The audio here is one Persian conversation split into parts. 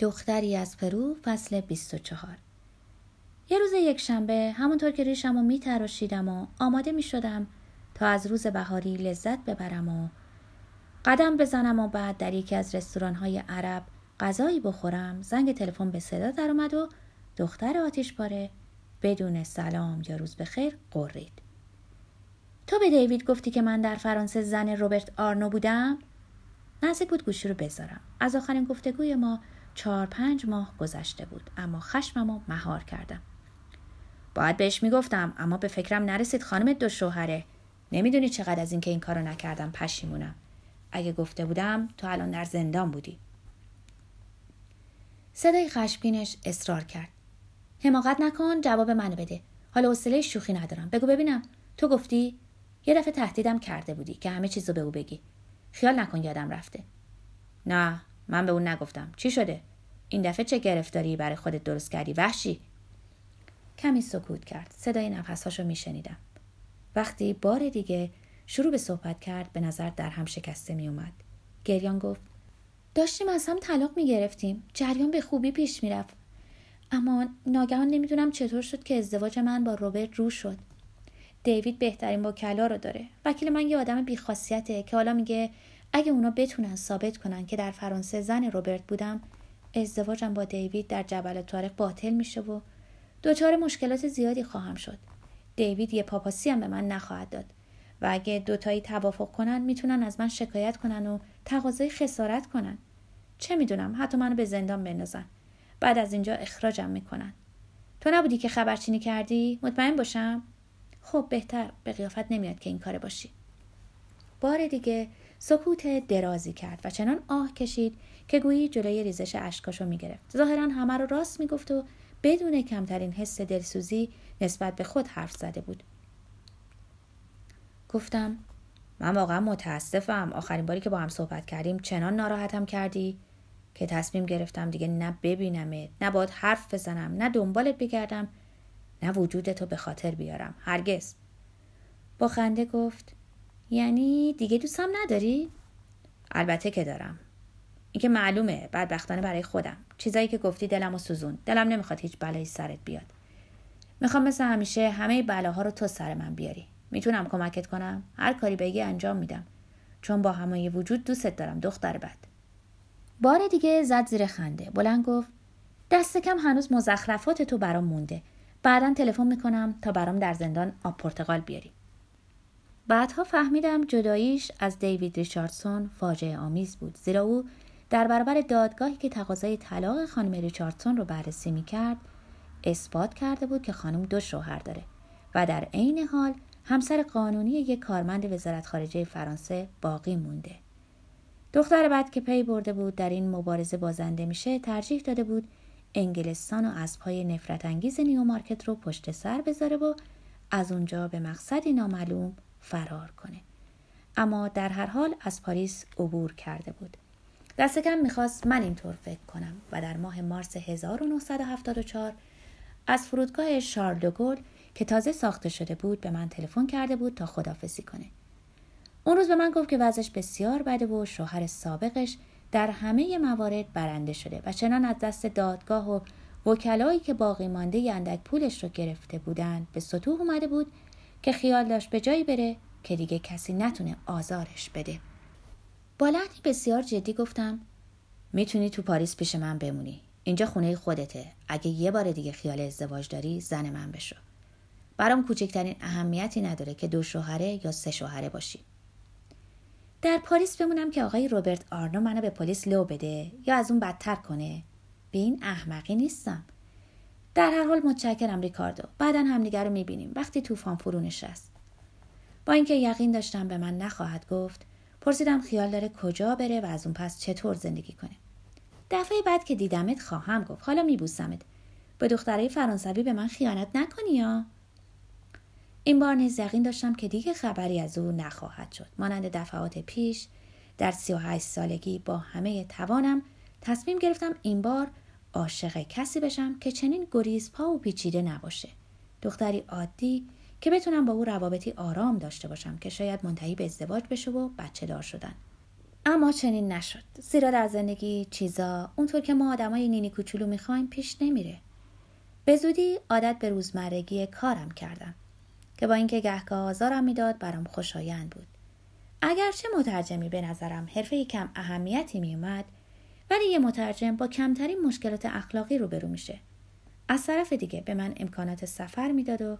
دختری از پرو فصل 24 یه روز یک شنبه همونطور که ریشم رو میتراشیدم و آماده می شدم تا از روز بهاری لذت ببرم و قدم بزنم و بعد در یکی از رستوران های عرب غذایی بخورم. زنگ تلفن به صدا اومد و دختر آتیش پاره بدون سلام یا روز بخیر قرید تو به دیوید گفتی که من در فرانسه زن روبرت آرنو بودم؟ نزدیک بود گوشی رو بذارم. از آخرین گفتگوی ما چهار پنج ماه گذشته بود اما خشمم مهار کردم. باید بهش می‌گفتم اما به فکرم نرسید خانم دو شوهره نمی‌دونی چقدر از اینکه این کارو نکردم پشیمونم. اگه گفته بودم تو الان در زندان بودی. صدای خشمگینش اصرار کرد. حماقت نکن جواب منو بده. حالا حوصله شوخی ندارم. بگو ببینم. تو گفتی؟ یه دفعه تهدیدم کرده بودی که همه چیزو به او بگی. خیال نکن یادم رفته. نه. من به اون نگفتم چی شده این دفعه چه گرفتاری برای خودت درست کردی وحشی کمی سکوت کرد صدای نفسهاشو میشنیدم وقتی بار دیگه شروع به صحبت کرد به نظر در هم شکسته می اومد. گریان گفت داشتیم از هم طلاق می گرفتیم. جریان به خوبی پیش می رفت. اما ناگهان نمی‌دونم چطور شد که ازدواج من با روبرت رو شد. دیوید بهترین وکلا رو داره. وکیل من یه آدم بیخاصیته که حالا میگه اگه اونا بتونن ثابت کنن که در فرانسه زن روبرت بودم ازدواجم با دیوید در جبل تارق باطل میشه و دچار مشکلات زیادی خواهم شد. دیوید یه پاپاسی هم به من نخواهد داد. و اگه دوتایی توافق کنن می‌تونن از من شکایت کنن و تقاضای خسارت کنن. چه می‌دونم حتی منو به زندان بندازن. بعد از اینجا اخراجم می‌کنن. تو نبودی که خبرچینی کردی؟ مطمئن باشم؟ خب بهتر. به قیافت نمیاد که این کار باشی. بار دیگه سکوت درازی کرد و چنان آه کشید که گویی جلوی ریزش اشکاشو می‌گرفت. ظاهرا همه رو راست می‌گفت و بدون کمترین حس دلسوزی نسبت به خود حرف زده بود. گفتم من واقعا متاسفم. آخرین باری که با هم صحبت کردیم چنان ناراحتم کردی که تصمیم گرفتم دیگه نه ببینمت نه باید حرف بزنم نه دنبالت بگردم نه وجودتو به خاطر بیارم. هرگز. با خنده گفت یعنی دیگه دوستم نداری؟ البته که دارم. این که معلومه بدبختانه برای خودم. چیزایی که گفتی دلم و سوزون. دلم نمی‌خواد هیچ بلایی سرت بیاد. می‌خوام مثل همیشه همه بلاها رو تو سر من بیاری. می‌تونم کمکت کنم؟ هر کاری بگی انجام میدم. چون با همه وجود دوستت دارم دختر بد. بار دیگه زد زیر خنده. بلند گفت دست کم هنوز مزخرفات تو برام مونده. بعدا تلفن می‌کنم تا برام در زندان آب پرتقال بیاری. بعدها فهمیدم جداییش از دیوید ریچاردسون فاجعه آمیز بود زیرا او در برابر دادگاهی که تقاضای طلاق خانم ریچاردسون رو بررسی می‌کرد اثبات کرده بود که خانم دو شوهر داره و در عین حال همسر قانونی یک کارمند وزارت خارجه فرانسه باقی مونده. دختر بعد که پی برده بود در این مبارزه بازنده میشه ترجیح داده بود انگلستان و اسبهای نفرت انگیز نیومارکت رو پشت سر بذاره و از اونجا به مقصدی نامعلوم فرار کنه. اما در هر حال از پاریس عبور کرده بود. دست کم می‌خواست من اینطور فکر کنم و در ماه مارس 1974 از فرودگاه شارلوگل که تازه ساخته شده بود به من تلفن کرده بود تا خدافزی کنه. اون روز به من گفت که وضعش بسیار بده و شوهر سابقش در همه موارد برنده شده و چنان از دست دادگاه و وکلایی که باقی مانده اندک پولش رو گرفته بودند به سطوح اومده بود که خیال داشت به جایی بره که دیگه کسی نتونه آزارش بده. با لحنی بسیار جدی گفتم می‌تونی تو پاریس پیش من بمونی. اینجا خونه خودته. اگه یه بار دیگه خیال ازدواج داری زن من بشو. برام کوچکترین اهمیتی نداره که دو شوهره یا سه شوهره باشی. در پاریس بمونم که آقای روبرت آرنو منو به پلیس لو بده یا از اون بدتر کنه به این احمقی نیستم در هر حال متشکرم ریکاردو. بعدا همدیگر رو می‌بینیم. وقتی طوفان فرو نشست. با اینکه یقین داشتم به من نخواهد گفت پرسیدم خیال داره کجا بره و از اون پس چطور زندگی کنه. دفعه بعد که دیدمت خواهم گفت. حالا میبوسمت. به دختره فرانسوی به من خیانت نکنی یا؟ این بار نیز یقین داشتم که دیگه خبری از او نخواهد شد. مانند دفعات پیش در سی و هشت سالگی با همه توانم تصمیم گرفتم این بار عاشق کسی بشم که چنین گریز پا و پیچیده نباشه. دختری عادی که بتونم با او روابطی آرام داشته باشم که شاید منتهی به ازدواج بشه و بچه دار شدن. اما چنین نشد. زیرا در زندگی چیزا اونطور که ما آدمای نینی کوچولو می‌خوایم پیش نمیره. به زودی عادت به روزمرگی کارم کردم که با اینکه گهگاه آزارم می‌داد برام خوشایند بود. اگرچه مترجمی به نظرم حرفه کم اهمیتی میومد ولی یه مترجم با کمترین مشکلات اخلاقی روبرو میشه. از طرف دیگه به من امکانات سفر می‌داد و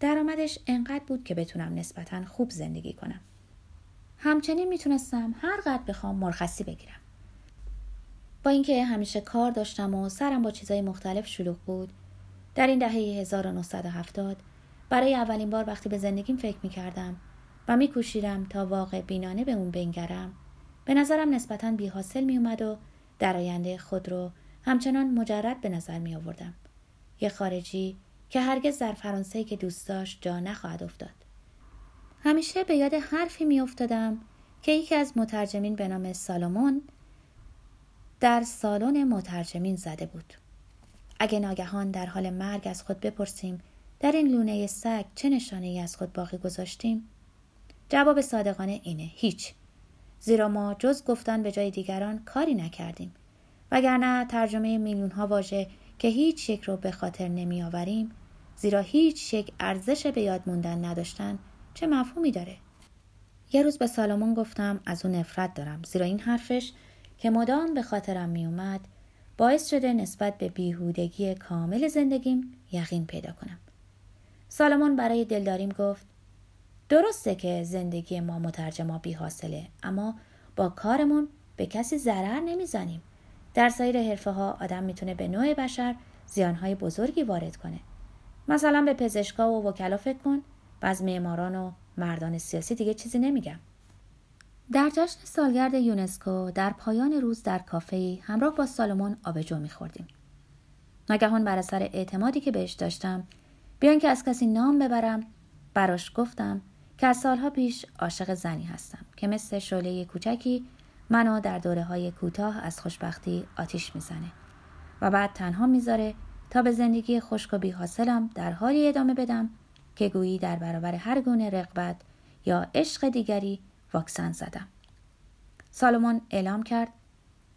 درآمدش انقدر بود که بتونم نسبتا خوب زندگی کنم. همچنین می‌تونستم هر قد بخوام مرخصی بگیرم. با اینکه همیشه کار داشتم و سرم با چیزای مختلف شلوغ بود در این دهه 1970 برای اولین بار وقتی به زندگیم فکر می‌کردم و میکوشیدم تا واقع بینانه به اون بنگرم به نظرم نسبتا می اومد و در آینده خود رو همچنان مجرد به نظر می آوردم. یه خارجی که هرگز در فرانسه که دوست داشت جا نخواهد افتاد. همیشه به یاد حرفی می افتادم که یکی از مترجمین به نام سالومون در سالن مترجمین زده بود. اگه ناگهان در حال مرگ از خود بپرسیم در این لونه سگ چه نشانه ای از خود باقی گذاشتیم؟ جواب صادقانه اینه هیچ زیرا ما جز گفتن به جای دیگران کاری نکردیم. وگرنه ترجمه میلیون ها واژه که هیچ یک رو به خاطر نمی آوریم زیرا هیچ یک ارزش به یاد موندن نداشتن چه مفهومی داره؟ یه روز به سالمون گفتم از اون نفرت دارم زیرا این حرفش که مدام به خاطرم می اومد باعث شده نسبت به بیهودگی کامل زندگیم یقین پیدا کنم. سالمون برای دلداریم گفت درسته که زندگی ما مترجما بی حاصله اما با کارمون به کسی ضرر نمی‌زنیم. در سایر حرفه ها آدم می‌تونه به نوع بشر زیانهای بزرگی وارد کنه. مثلا به پزشکا و وکلا فکر کن و از معماران و مردان سیاسی دیگه چیزی نمیگم در جشن سالگرد یونسکو در پایان روز در کافه همراه با سالمون آبجو میخوردیم. نگهان بر اثر اعتمادی که بهش داشتم بیان که از کسی نام ببرم براش گفتم که از سالها پیش عاشق زنی هستم که مثل شعله کوچکی منو در دوره های کوتاه از خوشبختی آتیش می‌زنه و بعد تنها می‌ذاره تا به زندگی خشک و بیحاصلم در حالی ادامه بدم که گویی در برابر هر گونه رقبت یا عشق دیگری واکسن زدم. سالمون اعلام کرد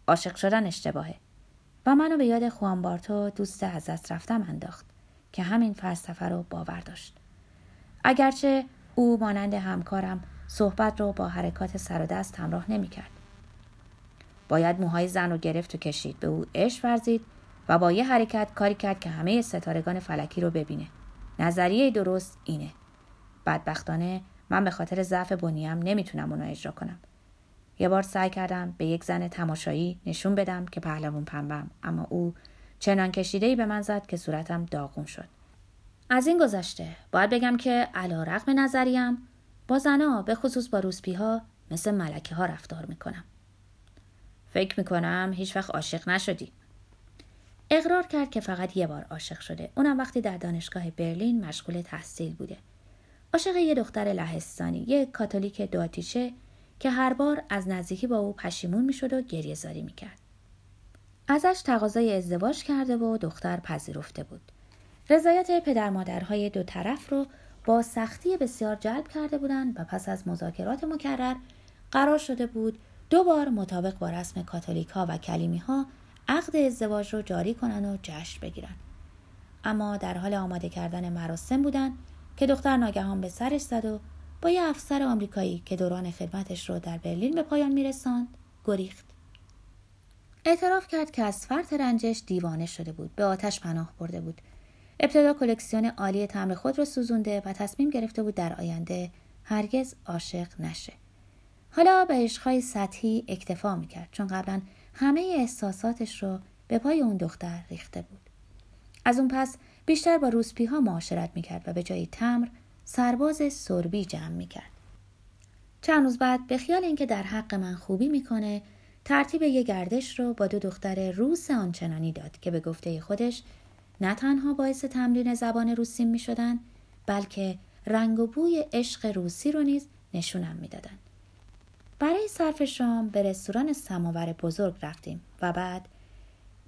عاشق شدن اشتباهه و منو به یاد خوان بارتو دوست از دست رفتم انداخت که همین فلسفه رو باور داشت. اگرچه او مانند همکارم صحبت رو با حرکات سر و دست همراه نمی کرد. باید موهای زن رو گرفت و کشید به او عشق ورزید و با یه حرکت کاری کرد که همه ستارگان فلکی رو ببینه. نظریه درست اینه. بدبختانه من به خاطر ضعف بنیم نمی‌تونم اونو اجرا کنم. یه بار سعی کردم به یک زن تماشایی نشون بدم که پهلوون پنبم اما او چنان کشیده ای به من زد که صورتم داغون شد. از این گذشته باید بگم که علا رقم نظریم با زنا به خصوص با روسپی ها مثل ملکه ها رفتار می‌کنم. فکر می‌کنم هیچ وقت عاشق نشدی. اقرار کرد که فقط یه بار عاشق شده. اونم وقتی در دانشگاه برلین مشغول تحصیل بوده. عاشق یه دختر لهستانی، یه کاتولیک دواتیشه که هر بار از نزدیکی با او پشیمون می‌شد و گریه زاری می‌کرد. ازش تقاضای ازدواج کرده و دختر پذیرفته بود. رضایت پدر مادرهای دو طرف رو با سختی بسیار جلب کرده بودند و پس از مذاکرات مکرر قرار شده بود دو بار مطابق با رسم کاتولیک ها و کلیمی ها عقد ازدواج رو جاری کنن و جشن بگیرن. اما در حال آماده کردن مراسم بودن که دختر ناگهان به سرش زد و با یه افسر آمریکایی که دوران خدمتش رو در برلین به پایان میرساند گریخت. اعتراف کرد که از فرط رنجش دیوانه شده بود به آتش پناه برده بود ابتدا کلکسیون عالی تمر خود را سوزونده و تصمیم گرفته بود در آینده هرگز عاشق نشه. حالا به عشقهای سطحی اکتفا می‌کرد چون قبلا همه احساساتش رو به پای اون دختر ریخته بود. از اون پس بیشتر با روسپی ها معاشرت می‌کرد و به جای تمر سرباز سربی جمع می‌کرد. چند روز بعد به خیال اینکه در حق من خوبی می‌کنه ترتیب یه گردش رو با دو دختر روس آنچنانی داد که به گفته خودش نه تنها باعث تمرین زبان روسی می شدن بلکه رنگ و بوی عشق روسی رو نیز نشونم می‌دادند. برای صرف شام به رستوران سماور بزرگ رفتیم و بعد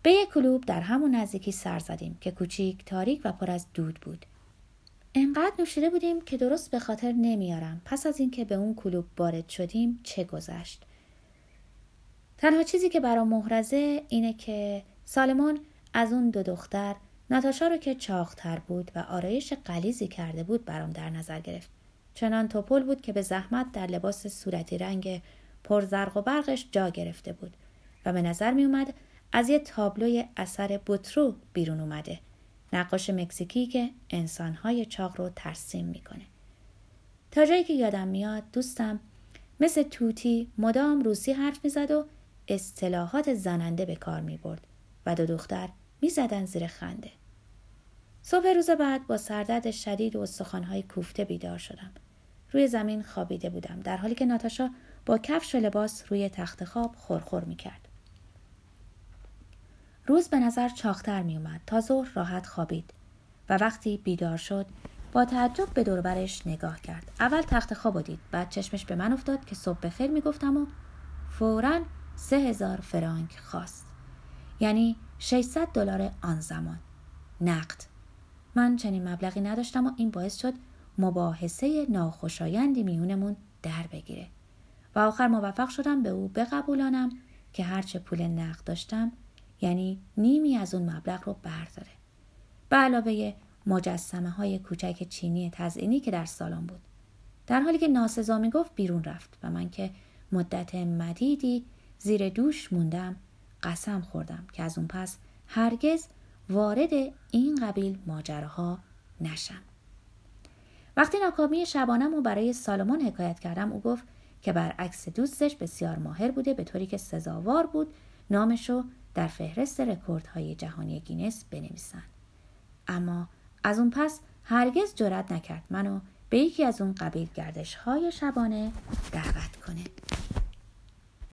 به یک کلوب در همون نزدیکی سر زدیم که کوچیک تاریک و پر از دود بود. انقدر نوشیده بودیم که درست به خاطر نمیارم. پس از اینکه به اون کلوب وارد شدیم چه گذشت؟ تنها چیزی که برام محرزه اینه که سالمون از اون دو دختر ناتاشا رو که چاقتر بود و آرایش قلیزی کرده بود برام در نظر گرفت. چنان توپل بود که به زحمت در لباس صورتی رنگ پرزرق و برقش جا گرفته بود و به نظر می اومد از یه تابلوی اثر بوترو بیرون اومده. نقاش مکزیکی که انسانهای چاق رو ترسیم می‌کنه. تا جایی که یادم میاد دوستم مثل توتی مدام روسی حرف می‌زد و اصطلاحات زننده به کار می برد و دو دختر می زدن زیر خنده. صبح روز بعد با سردرد شدید و استخوانهای کوفته بیدار شدم. روی زمین خوابیده بودم در حالی که ناتاشا با کفش و لباس روی تخت خواب خورخور می کرد. روز به نظر چاختر می اومد تا ظهر راحت خوابید و وقتی بیدار شد با تعجب به دوربرش نگاه کرد اول تخت خواب دید بعد چشمش به من افتاد که صبح بخیر می‌گفتم و فورا سه هزار فرانک خواست یعنی 600 دلار آن زمان. نقد. من چنین مبلغی نداشتم و این باعث شد مباحثه ناخوشایندی میونمون در بگیره. و آخر موفق شدم به او بقبولانم که هرچه پول نقد داشتم یعنی نیمی از اون مبلغ رو برداره. به علاوه مجسمه های کوچک چینی تزئینی که در سالن بود. در حالی که ناسزا گفت بیرون رفت و من که مدت مدیدی زیر دوش موندم قسم خوردم که از اون پس هرگز وارد این قبیل ماجراها نشم. وقتی ناکامی شبانه‌م رو برای سالمون حکایت کردم او گفت که برعکس دوستش بسیار ماهر بوده به طوری که سزاوار بود. نامشو در فهرست رکوردهای جهانی گینس بنویسند اما از اون پس هرگز جرأت نکرد منو به یکی از اون قبیل گردش های شبانه دعوت کنه.